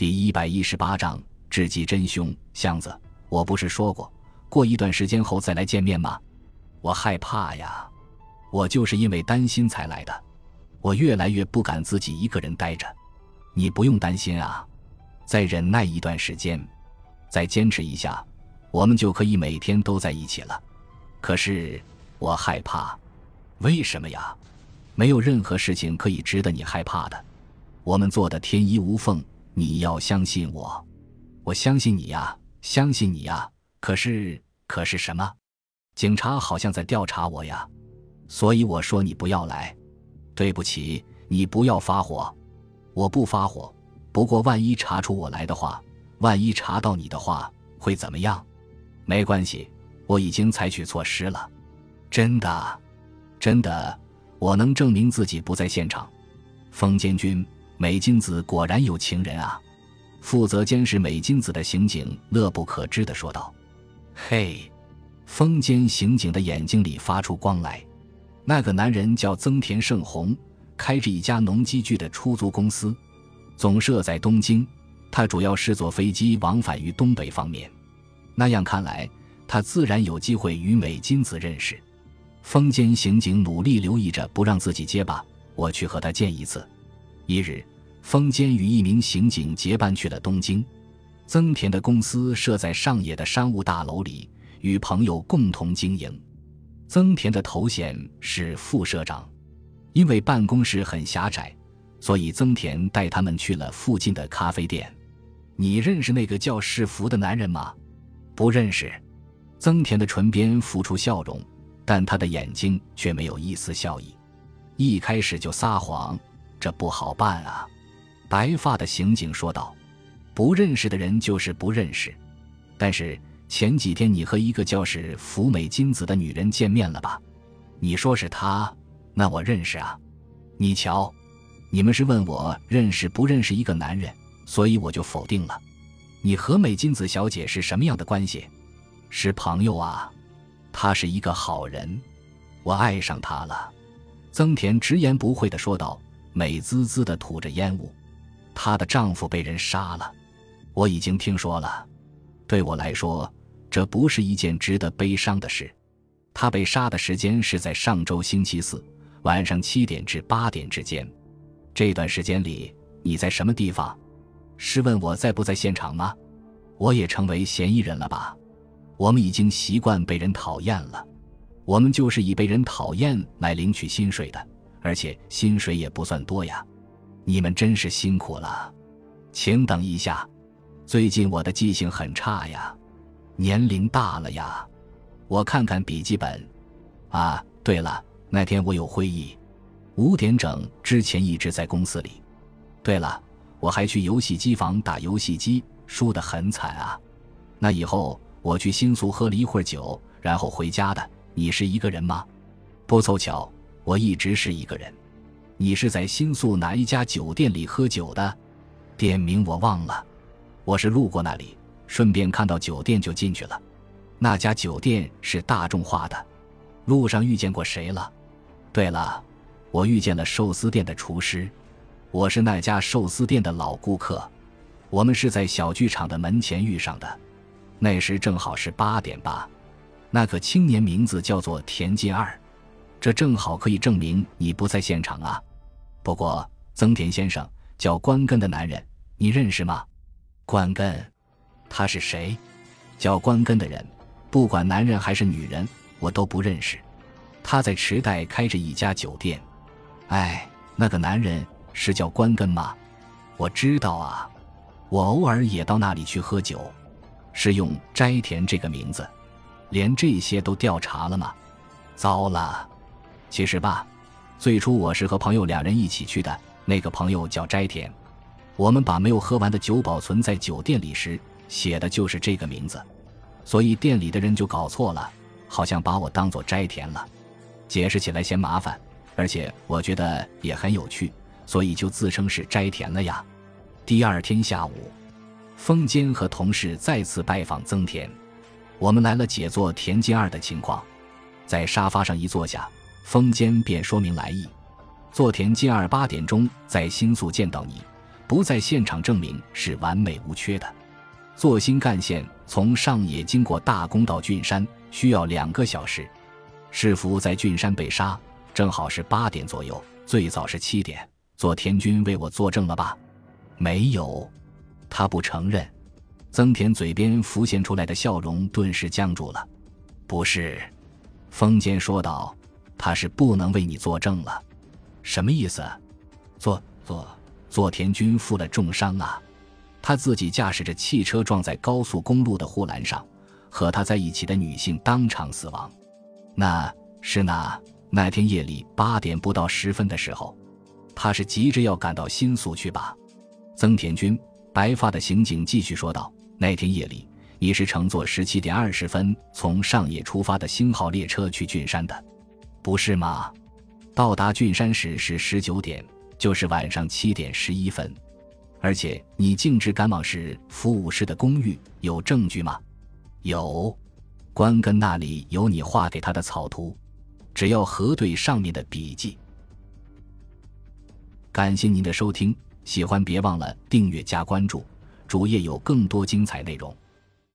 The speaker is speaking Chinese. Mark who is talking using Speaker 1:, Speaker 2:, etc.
Speaker 1: 第一百一十八章，知己真凶。箱子，我不是说过，过一段时间后再来见面吗？我害怕呀，我就是因为担心才来的。我越来越不敢自己一个人待着。你不用担心啊，再忍耐一段时间，再坚持一下，我们就可以每天都在一起了。可是我害怕，为什么呀？没有任何事情可以值得你害怕的。我们做的天衣无缝。你要相信我，我相信你呀，相信你呀。可是，可是什么？警察好像在调查我呀，所以我说你不要来。对不起，你不要发火，我不发火。不过万一查出我来的话，万一查到你的话，会怎么样？没关系，我已经采取措施了。真的，真的，我能证明自己不在现场。风监军。美金子果然有情人啊！负责监视美金子的刑警乐不可支地说道：“嘿，风间刑警的眼睛里发出光来。那个男人叫增田胜宏，开着一家农机具的出租公司，总设在东京。他主要是坐飞机往返于东北方面。那样看来，他自然有机会与美金子认识。风间刑警努力留意着，不让自己结巴。我去和他见一次。一日。”风间与一名刑警结伴去了东京。增田的公司设在上野的商务大楼里，与朋友共同经营。增田的头衔是副社长，因为办公室很狭窄，所以增田带他们去了附近的咖啡店。你认识那个叫世福的男人吗？不认识。增田的唇边浮出笑容，但他的眼睛却没有一丝笑意。一开始就撒谎，这不好办啊。白发的刑警说道：“不认识的人就是不认识，但是前几天你和一个叫是福美金子的女人见面了吧？你说是她，那我认识啊。你瞧，你们是问我认识不认识一个男人，所以我就否定了。你和美金子小姐是什么样的关系？是朋友啊。她是一个好人，我爱上她了。”曾田直言不讳地说道，美滋滋地吐着烟雾。她的丈夫被人杀了，我已经听说了。对我来说，这不是一件值得悲伤的事。她被杀的时间是在上周星期四晚上七点至八点之间。这段时间里，你在什么地方？是问我在不在现场吗？我也成为嫌疑人了吧？我们已经习惯被人讨厌了。我们就是以被人讨厌来领取薪水的，而且薪水也不算多呀。你们真是辛苦了，请等一下。最近我的记性很差呀，年龄大了呀。我看看笔记本。啊，对了，那天我有会议，五点整之前一直在公司里。对了，我还去游戏机房打游戏机，输得很惨啊。那以后我去新宿喝了一会儿酒，然后回家的。你是一个人吗？不凑巧，我一直是一个人。你是在新宿哪一家酒店里喝酒的？店名我忘了。我是路过那里，顺便看到酒店就进去了。那家酒店是大众化的。路上遇见过谁了？对了，我遇见了寿司店的厨师。我是那家寿司店的老顾客。我们是在小剧场的门前遇上的，那时正好是八点八。那个青年名字叫做田进二，这正好可以证明你不在现场啊。不过，增田先生叫关根的男人，你认识吗？关根，他是谁？叫关根的人，不管男人还是女人，我都不认识。他在池袋开着一家酒店。哎，那个男人是叫关根吗？我知道啊，我偶尔也到那里去喝酒，是用斋田这个名字。连这些都调查了吗？糟了，其实吧。最初我是和朋友两人一起去的，那个朋友叫斋田。我们把没有喝完的酒保存在酒店里时，写的就是这个名字，所以店里的人就搞错了，好像把我当做斋田了。解释起来嫌麻烦，而且我觉得也很有趣，所以就自称是斋田了呀。第二天下午，风间和同事再次拜访增田，我们来了解做田间二的情况，在沙发上一坐下。风间便说明来意，佐田金二八点钟在新宿见到你，不在现场证明是完美无缺的。坐新干线从上野经过大宫到郡山需要两个小时。是福在郡山被杀，正好是八点左右，最早是七点。佐田君为我作证了吧？没有，他不承认。增田嘴边浮现出来的笑容顿时僵住了。不是，风间说道：“他是不能为你作证了。”什么意思？佐佐佐田君负了重伤啊！他自己驾驶着汽车撞在高速公路的护栏上，和他在一起的女性当场死亡。那是那那天夜里八点不到十分的时候，他是急着要赶到新宿去吧？增田君，白发的刑警继续说道：“那天夜里，你是乘坐十七点二十分从上野出发的星号列车去郡山的，不是吗？到达郡山时是十九点，就是晚上七点十一分。而且你径直赶往时服务室的公寓，有证据吗？有。”关根那里有你画给他的草图，只要核对上面的笔记。感谢您的收听，喜欢别忘了订阅加关注，主页有更多精彩内容。